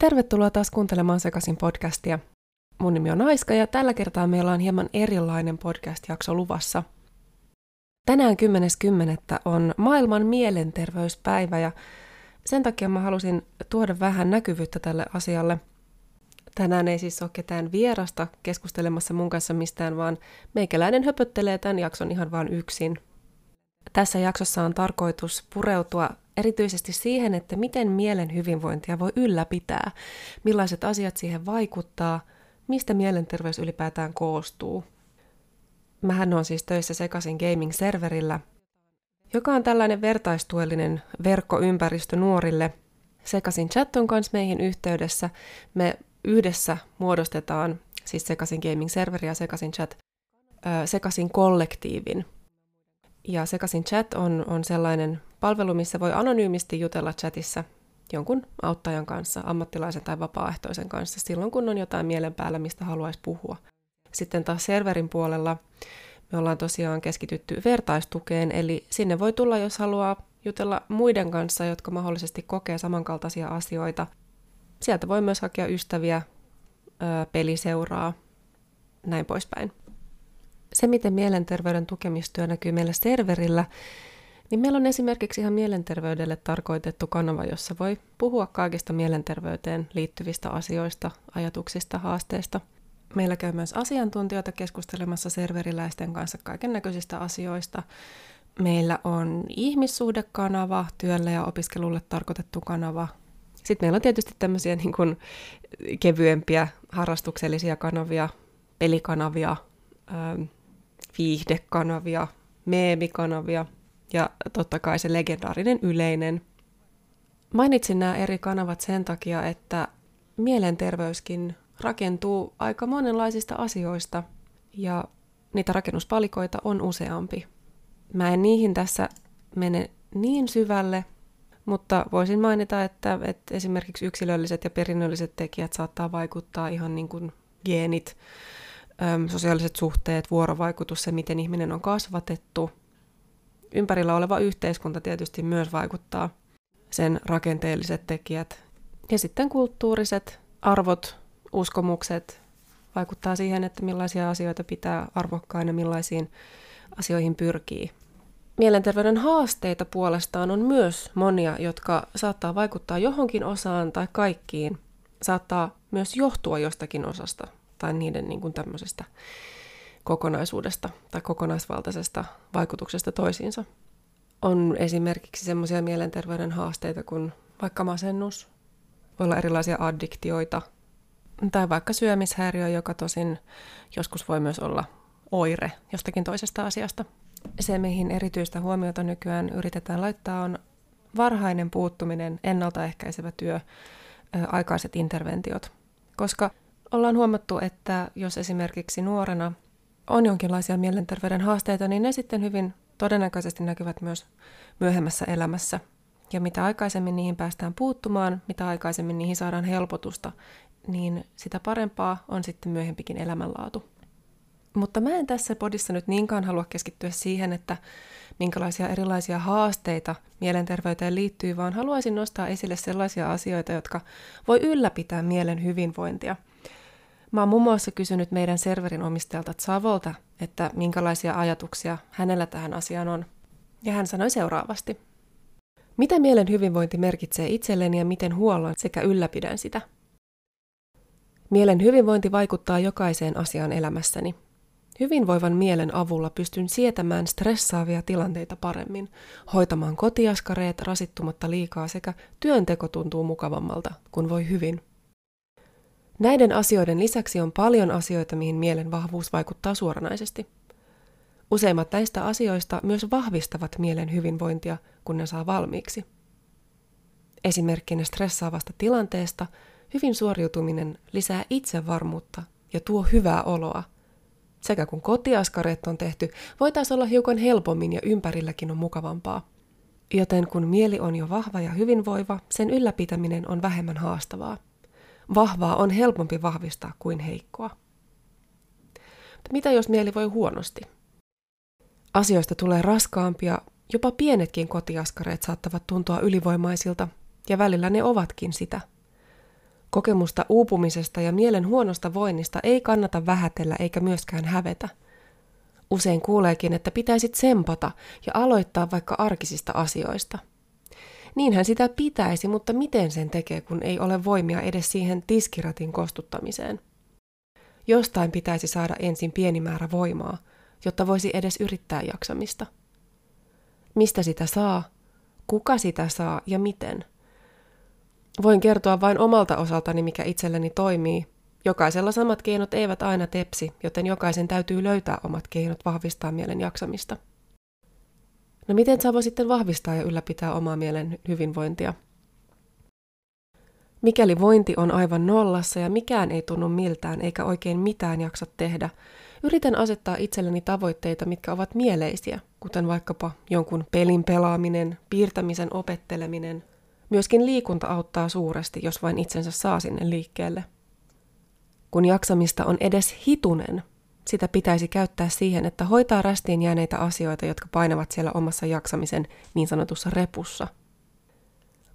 Tervetuloa taas kuuntelemaan Sekasin podcastia. Mun nimi on Aiska ja tällä kertaa meillä on hieman erilainen podcast-jakso luvassa. Tänään 10.10. on maailman mielenterveyspäivä ja sen takia mä halusin tuoda vähän näkyvyyttä tälle asialle. Tänään ei siis ole ketään vierasta keskustelemassa mun kanssa mistään, vaan meikäläinen höpöttelee tämän jakson ihan vain yksin. Tässä jaksossa on tarkoitus pureutua erityisesti siihen, että miten mielen hyvinvointia voi ylläpitää, millaiset asiat siihen vaikuttaa, mistä mielenterveys ylipäätään koostuu. Mähän on siis töissä Sekasin Gaming-serverillä, joka on tällainen vertaistuellinen verkkoympäristö nuorille. Sekasin chat on kanssa meihin yhteydessä. Me yhdessä muodostetaan, siis Sekasin Gaming-serveri ja Sekasin chat, Sekasin kollektiivin. Ja Sekasin chat on, on sellainen palvelu, missä voi anonyymisti jutella chatissa jonkun auttajan kanssa, ammattilaisen tai vapaaehtoisen kanssa, silloin kun on jotain mielen päällä, mistä haluaisi puhua. Sitten taas serverin puolella me ollaan tosiaan keskitytty vertaistukeen, eli sinne voi tulla, jos haluaa jutella muiden kanssa, jotka mahdollisesti kokee samankaltaisia asioita. Sieltä voi myös hakea ystäviä, peliseuraa, näin poispäin. Se, miten mielenterveyden tukemistyö näkyy meillä serverillä, niin meillä on esimerkiksi ihan mielenterveydelle tarkoitettu kanava, jossa voi puhua kaikista mielenterveyteen liittyvistä asioista, ajatuksista, haasteista. Meillä käy myös asiantuntijoita keskustelemassa serveriläisten kanssa kaiken näköisistä asioista. Meillä on ihmissuhdekanava, työlle ja opiskelulle tarkoitettu kanava. Sitten meillä on tietysti tämmöisiä niin kuin kevyempiä harrastuksellisia kanavia, pelikanavia, viihdekanavia, meemikanavia – ja totta kai se legendaarinen yleinen. Mainitsin nämä eri kanavat sen takia, että mielenterveyskin rakentuu aika monenlaisista asioista ja niitä rakennuspalikoita on useampi. Mä en niihin tässä mene niin syvälle, mutta voisin mainita, että, että esimerkiksi yksilölliset ja perinnölliset tekijät saattaa vaikuttaa ihan niin kuin geenit, sosiaaliset suhteet, vuorovaikutus, se miten ihminen on kasvatettu, ympärillä oleva yhteiskunta tietysti myös vaikuttaa, sen rakenteelliset tekijät. Ja sitten kulttuuriset arvot, uskomukset vaikuttaa siihen, että millaisia asioita pitää arvokkaina, millaisiin asioihin pyrkii. Mielenterveyden haasteita puolestaan on myös monia, jotka saattaa vaikuttaa johonkin osaan tai kaikkiin. Saattaa myös johtua jostakin osasta tai niiden niin kuin tämmöisestä kokonaisuudesta tai kokonaisvaltaisesta vaikutuksesta toisiinsa. On esimerkiksi semmoisia mielenterveyden haasteita kuin vaikka masennus, voi olla erilaisia addiktioita tai vaikka syömishäiriö, joka tosin joskus voi myös olla oire jostakin toisesta asiasta. Se, mihin erityistä huomiota nykyään yritetään laittaa, on varhainen puuttuminen, ennaltaehkäisevä työ, aikaiset interventiot. Koska ollaan huomattu, että jos esimerkiksi nuorena on jonkinlaisia mielenterveyden haasteita, niin ne sitten hyvin todennäköisesti näkyvät myös myöhemmässä elämässä. Ja mitä aikaisemmin niihin päästään puuttumaan, mitä aikaisemmin niihin saadaan helpotusta, niin sitä parempaa on sitten myöhempikin elämänlaatu. Mutta mä en tässä podissa nyt niinkaan halua keskittyä siihen, että minkälaisia erilaisia haasteita mielenterveyteen liittyy, vaan haluaisin nostaa esille sellaisia asioita, jotka voi ylläpitää mielen hyvinvointia – Mä oon muun muassa kysynyt meidän serverin omistajalta Savolta, että minkälaisia ajatuksia hänellä tähän asiaan on. Ja hän sanoi seuraavasti. Mitä mielen hyvinvointi merkitsee itselleni ja miten huollon sekä ylläpidän sitä? Mielen hyvinvointi vaikuttaa jokaiseen asiaan elämässäni. Hyvinvoivan mielen avulla pystyn sietämään stressaavia tilanteita paremmin, hoitamaan kotiaskareet rasittumatta liikaa sekä työnteko tuntuu mukavammalta, kun voi hyvin – Näiden asioiden lisäksi on paljon asioita, mihin mielen vahvuus vaikuttaa suoranaisesti. Useimmat näistä asioista myös vahvistavat mielen hyvinvointia, kun ne saa valmiiksi. Esimerkkinä stressaavasta tilanteesta hyvin suoriutuminen lisää itsevarmuutta ja tuo hyvää oloa. Sekä kun kotiaskareet on tehty, voitaisiin olla hiukan helpommin ja ympärilläkin on mukavampaa. Joten kun mieli on jo vahva ja hyvinvoiva, sen ylläpitäminen on vähemmän haastavaa. Vahvaa on helpompi vahvistaa kuin heikkoa. Mitä jos mieli voi huonosti? Asioista tulee raskaampia, jopa pienetkin kotiaskareet saattavat tuntua ylivoimaisilta, ja välillä ne ovatkin sitä. Kokemusta uupumisesta ja mielen huonosta voinnista ei kannata vähätellä eikä myöskään hävetä. Usein kuuleekin, että pitäisi tsempata ja aloittaa vaikka arkisista asioista. Niinhän sitä pitäisi, mutta miten sen tekee, kun ei ole voimia edes siihen tiskiratin kostuttamiseen? Jostain pitäisi saada ensin pieni määrä voimaa, jotta voisi edes yrittää jaksamista. Mistä sitä saa, kuka sitä saa ja miten? Voin kertoa vain omalta osaltani, mikä itselleni toimii. Jokaisella samat keinot eivät aina tepsi, joten jokaisen täytyy löytää omat keinot vahvistaa mielen jaksamista. No miten sä voi sitten vahvistaa ja ylläpitää omaa mielen hyvinvointia? Mikäli vointi on aivan nollassa ja mikään ei tunnu miltään eikä oikein mitään jaksa tehdä, yritän asettaa itselleni tavoitteita, mitkä ovat mieleisiä, kuten vaikkapa jonkun pelin pelaaminen, piirtämisen opetteleminen. Myöskin liikunta auttaa suuresti, jos vain itsensä saa sinne liikkeelle. Kun jaksamista on edes hitunen, sitä pitäisi käyttää siihen, että hoitaa rästiin jääneitä asioita, jotka painavat siellä omassa jaksamisen niin sanotussa repussa –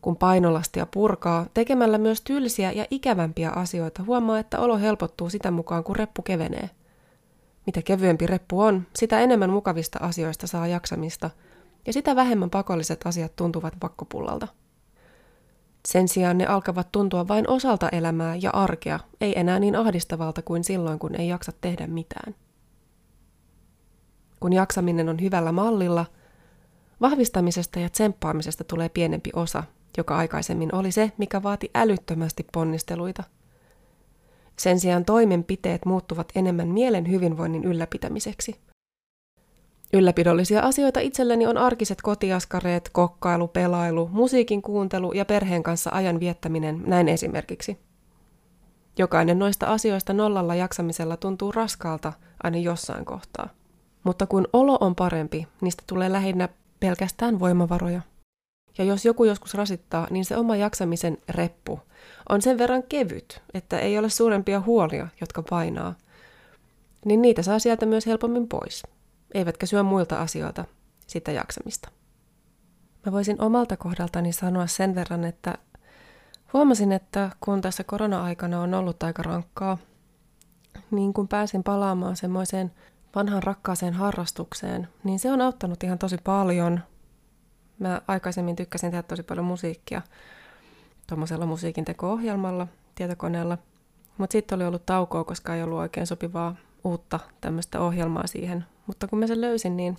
kun painolastia purkaa, tekemällä myös tylsiä ja ikävämpiä asioita, huomaa, että olo helpottuu sitä mukaan, kun reppu kevenee. Mitä kevyempi reppu on, sitä enemmän mukavista asioista saa jaksamista, ja sitä vähemmän pakolliset asiat tuntuvat pakkopullalta. Sen sijaan ne alkavat tuntua vain osalta elämää ja arkea, ei enää niin ahdistavalta kuin silloin, kun ei jaksa tehdä mitään. Kun jaksaminen on hyvällä mallilla, vahvistamisesta ja tsemppaamisesta tulee pienempi osa joka aikaisemmin oli se, mikä vaati älyttömästi ponnisteluita. Sen sijaan toimenpiteet muuttuvat enemmän mielen hyvinvoinnin ylläpitämiseksi. Ylläpidollisia asioita itselleni on arkiset kotiaskareet, kokkailu, pelailu, musiikin kuuntelu ja perheen kanssa ajan viettäminen, näin esimerkiksi. Jokainen noista asioista nollalla jaksamisella tuntuu raskaalta aina jossain kohtaa. Mutta kun olo on parempi, niistä tulee lähinnä pelkästään voimavaroja. Ja jos joku joskus rasittaa, niin se oma jaksamisen reppu on sen verran kevyt, että ei ole suurempia huolia, jotka painaa. Niin niitä saa sieltä myös helpommin pois, eivätkä syö muilta asioilta sitä jaksamista. Mä voisin omalta kohdaltani sanoa sen verran, että huomasin, että kun tässä korona-aikana on ollut aika rankkaa, niin kun pääsin palaamaan semmoiseen vanhan rakkaaseen harrastukseen, niin se on auttanut ihan tosi paljon – Mä aikaisemmin tykkäsin tehdä tosi paljon musiikkia tuommoisella musiikin teko-ohjelmalla tietokoneella. Mutta sitten oli ollut taukoa, koska ei ollut oikein sopivaa uutta tämmöistä ohjelmaa siihen. Mutta kun mä sen löysin, niin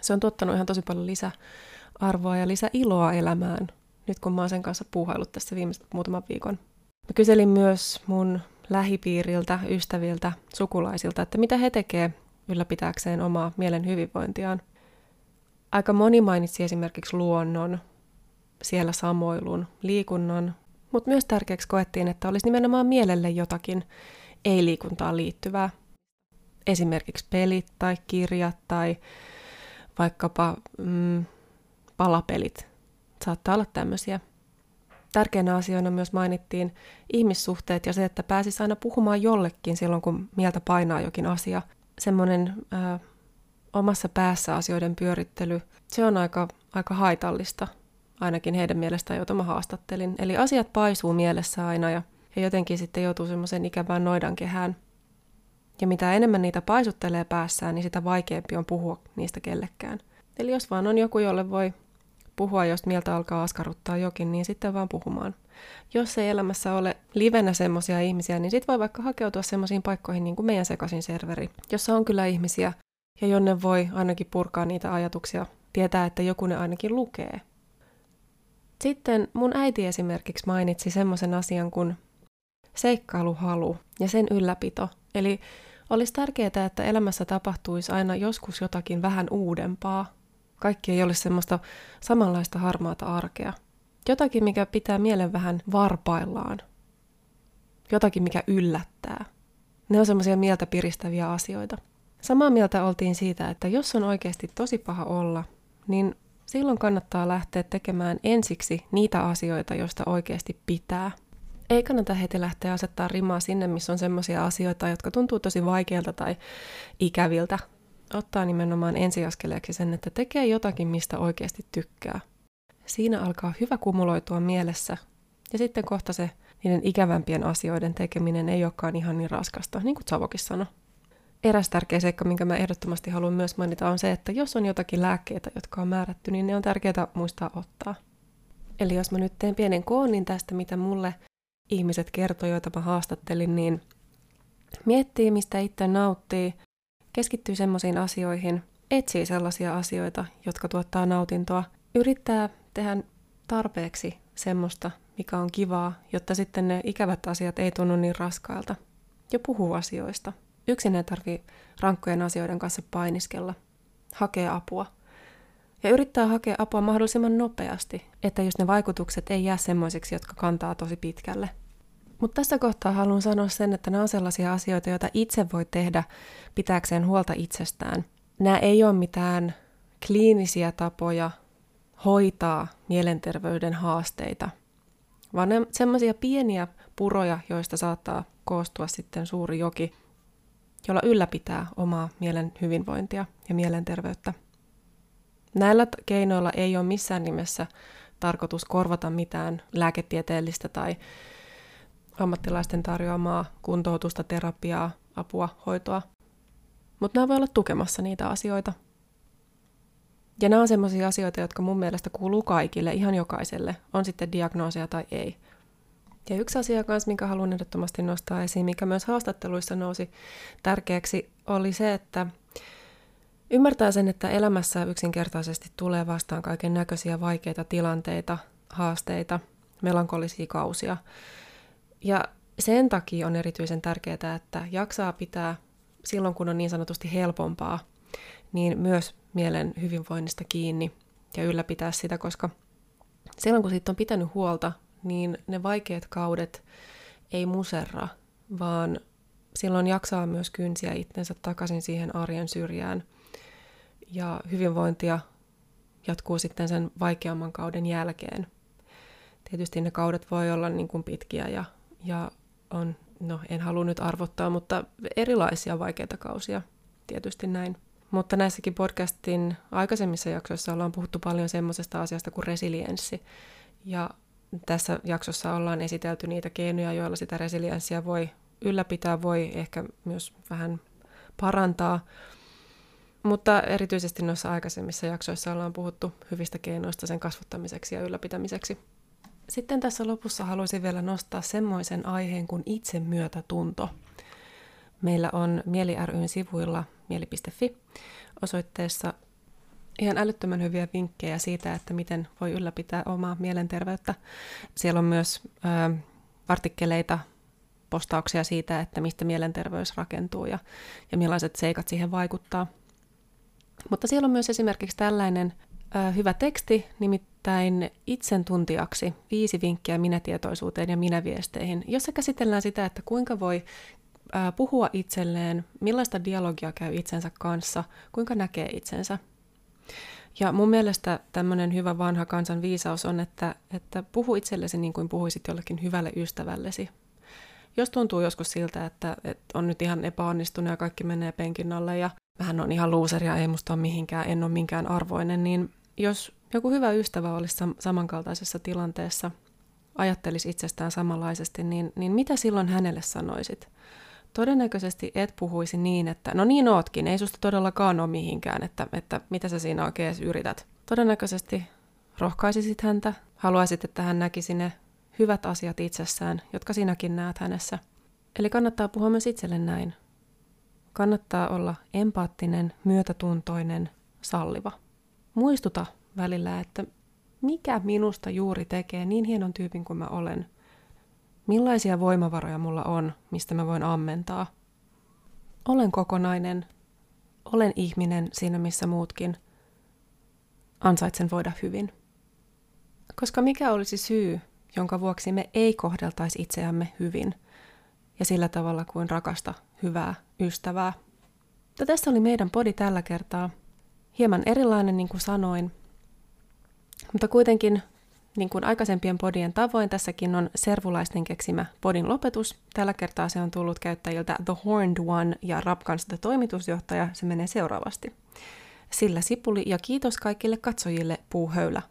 se on tuottanut ihan tosi paljon lisäarvoa ja lisäiloa elämään, nyt kun mä oon sen kanssa puuhailut tässä viimeiset muutaman viikon. Mä kyselin myös mun lähipiiriltä, ystäviltä, sukulaisilta, että mitä he tekee ylläpitääkseen omaa mielen hyvinvointiaan – Aika moni mainitsi esimerkiksi luonnon, siellä samoilun, liikunnan, mutta myös tärkeäksi koettiin, että olisi nimenomaan mielelle jotakin ei-liikuntaan liittyvää. Esimerkiksi pelit tai kirjat tai vaikkapa mm, palapelit saattaa olla tämmöisiä. Tärkeänä asioina myös mainittiin ihmissuhteet ja se, että pääsisi aina puhumaan jollekin silloin, kun mieltä painaa jokin asia. Semmoinen äh, omassa päässä asioiden pyörittely, se on aika, aika haitallista, ainakin heidän mielestään, joita mä haastattelin. Eli asiat paisuu mielessä aina ja he jotenkin sitten joutuu semmoisen ikävään noidankehään. Ja mitä enemmän niitä paisuttelee päässään, niin sitä vaikeampi on puhua niistä kellekään. Eli jos vaan on joku, jolle voi puhua, jos mieltä alkaa askarruttaa jokin, niin sitten vaan puhumaan. Jos ei elämässä ole livenä semmoisia ihmisiä, niin sitten voi vaikka hakeutua semmoisiin paikkoihin niin kuin meidän sekaisin serveri, jossa on kyllä ihmisiä, ja jonne voi ainakin purkaa niitä ajatuksia, tietää, että joku ne ainakin lukee. Sitten mun äiti esimerkiksi mainitsi semmoisen asian kuin seikkailuhalu ja sen ylläpito. Eli olisi tärkeää, että elämässä tapahtuisi aina joskus jotakin vähän uudempaa. Kaikki ei ole semmoista samanlaista harmaata arkea. Jotakin, mikä pitää mielen vähän varpaillaan. Jotakin, mikä yllättää. Ne on semmoisia mieltä piristäviä asioita. Samaa mieltä oltiin siitä, että jos on oikeasti tosi paha olla, niin silloin kannattaa lähteä tekemään ensiksi niitä asioita, joista oikeasti pitää. Ei kannata heti lähteä asettaa rimaa sinne, missä on sellaisia asioita, jotka tuntuu tosi vaikealta tai ikäviltä. ottaa nimenomaan ensiaskeleeksi sen, että tekee jotakin, mistä oikeasti tykkää. Siinä alkaa hyvä kumuloitua mielessä, ja sitten kohta se niiden ikävämpien asioiden tekeminen ei olekaan ihan niin raskasta, niin kuin Savokin sanoi. Eräs tärkeä seikka, minkä mä ehdottomasti haluan myös mainita, on se, että jos on jotakin lääkkeitä, jotka on määrätty, niin ne on tärkeää muistaa ottaa. Eli jos mä nyt teen pienen koonin tästä, mitä mulle ihmiset kertoi, joita mä haastattelin, niin miettii, mistä itse nauttii, keskittyy semmoisiin asioihin, etsii sellaisia asioita, jotka tuottaa nautintoa, yrittää tehdä tarpeeksi semmoista, mikä on kivaa, jotta sitten ne ikävät asiat ei tunnu niin raskailta. Ja puhuu asioista. Yksin ei tarvi rankkojen asioiden kanssa painiskella. Hakee apua. Ja yrittää hakea apua mahdollisimman nopeasti, että jos ne vaikutukset ei jää semmoisiksi, jotka kantaa tosi pitkälle. Mutta tässä kohtaa haluan sanoa sen, että nämä on sellaisia asioita, joita itse voi tehdä pitääkseen huolta itsestään. Nämä ei ole mitään kliinisiä tapoja hoitaa mielenterveyden haasteita, vaan ne semmoisia pieniä puroja, joista saattaa koostua sitten suuri joki, jolla ylläpitää omaa mielen hyvinvointia ja mielenterveyttä. Näillä keinoilla ei ole missään nimessä tarkoitus korvata mitään lääketieteellistä tai ammattilaisten tarjoamaa kuntoutusta, terapiaa, apua, hoitoa. Mutta nämä voi olla tukemassa niitä asioita. Ja nämä on sellaisia asioita, jotka mun mielestä kuuluu kaikille, ihan jokaiselle, on sitten diagnoosia tai ei. Ja yksi asia kanssa, minkä haluan ehdottomasti nostaa esiin, mikä myös haastatteluissa nousi tärkeäksi, oli se, että ymmärtää sen, että elämässä yksinkertaisesti tulee vastaan kaiken näköisiä vaikeita tilanteita, haasteita, melankolisia kausia. Ja sen takia on erityisen tärkeää, että jaksaa pitää silloin, kun on niin sanotusti helpompaa, niin myös mielen hyvinvoinnista kiinni ja ylläpitää sitä, koska silloin kun siitä on pitänyt huolta, niin ne vaikeat kaudet ei muserra, vaan silloin jaksaa myös kynsiä itsensä takaisin siihen arjen syrjään. Ja hyvinvointia jatkuu sitten sen vaikeamman kauden jälkeen. Tietysti ne kaudet voi olla niin kuin pitkiä ja, ja on, no en halua nyt arvottaa, mutta erilaisia vaikeita kausia tietysti näin. Mutta näissäkin podcastin aikaisemmissa jaksoissa ollaan puhuttu paljon semmoisesta asiasta kuin resilienssi. Ja tässä jaksossa ollaan esitelty niitä keinoja, joilla sitä resilienssiä voi ylläpitää, voi ehkä myös vähän parantaa. Mutta erityisesti noissa aikaisemmissa jaksoissa ollaan puhuttu hyvistä keinoista sen kasvattamiseksi ja ylläpitämiseksi. Sitten tässä lopussa haluaisin vielä nostaa semmoisen aiheen kuin itsemyötätunto. Meillä on Mieli ryn sivuilla mieli.fi osoitteessa ihan älyttömän hyviä vinkkejä siitä, että miten voi ylläpitää omaa mielenterveyttä. Siellä on myös ö, artikkeleita, postauksia siitä, että mistä mielenterveys rakentuu ja, ja millaiset seikat siihen vaikuttaa. Mutta siellä on myös esimerkiksi tällainen ö, hyvä teksti, nimittäin itsen tuntijaksi viisi vinkkiä minätietoisuuteen ja minäviesteihin, jossa käsitellään sitä, että kuinka voi puhua itselleen, millaista dialogia käy itsensä kanssa, kuinka näkee itsensä. Ja mun mielestä tämmöinen hyvä vanha kansan viisaus on, että, että puhu itsellesi niin kuin puhuisit jollekin hyvälle ystävällesi. Jos tuntuu joskus siltä, että, että on nyt ihan epäonnistunut ja kaikki menee penkin alle ja vähän on ihan luuseria, ei musta ole mihinkään, en ole minkään arvoinen, niin jos joku hyvä ystävä olisi samankaltaisessa tilanteessa, ajattelisi itsestään samanlaisesti, niin, niin mitä silloin hänelle sanoisit? Todennäköisesti et puhuisi niin, että no niin ootkin, ei susta todellakaan ole mihinkään, että, että mitä sä siinä oikein yrität. Todennäköisesti rohkaisisit häntä, haluaisit, että hän näkisi ne hyvät asiat itsessään, jotka sinäkin näet hänessä. Eli kannattaa puhua myös itselle näin. Kannattaa olla empaattinen, myötätuntoinen, salliva. Muistuta välillä, että mikä minusta juuri tekee niin hienon tyypin kuin mä olen – Millaisia voimavaroja mulla on, mistä mä voin ammentaa? Olen kokonainen. Olen ihminen siinä missä muutkin. Ansaitsen voida hyvin. Koska mikä olisi syy, jonka vuoksi me ei kohdeltaisi itseämme hyvin ja sillä tavalla kuin rakasta, hyvää ystävää. Ja tässä oli meidän podi tällä kertaa. Hieman erilainen, niin kuin sanoin, mutta kuitenkin Niin kuin aikaisempien podien tavoin, tässäkin on servulaisten keksimä podin lopetus. Tällä kertaa se on tullut käyttäjiltä The Horned One ja Rapkansta toimitusjohtaja. Se menee seuraavasti. Sillä sipuli ja kiitos kaikille katsojille puuhöylä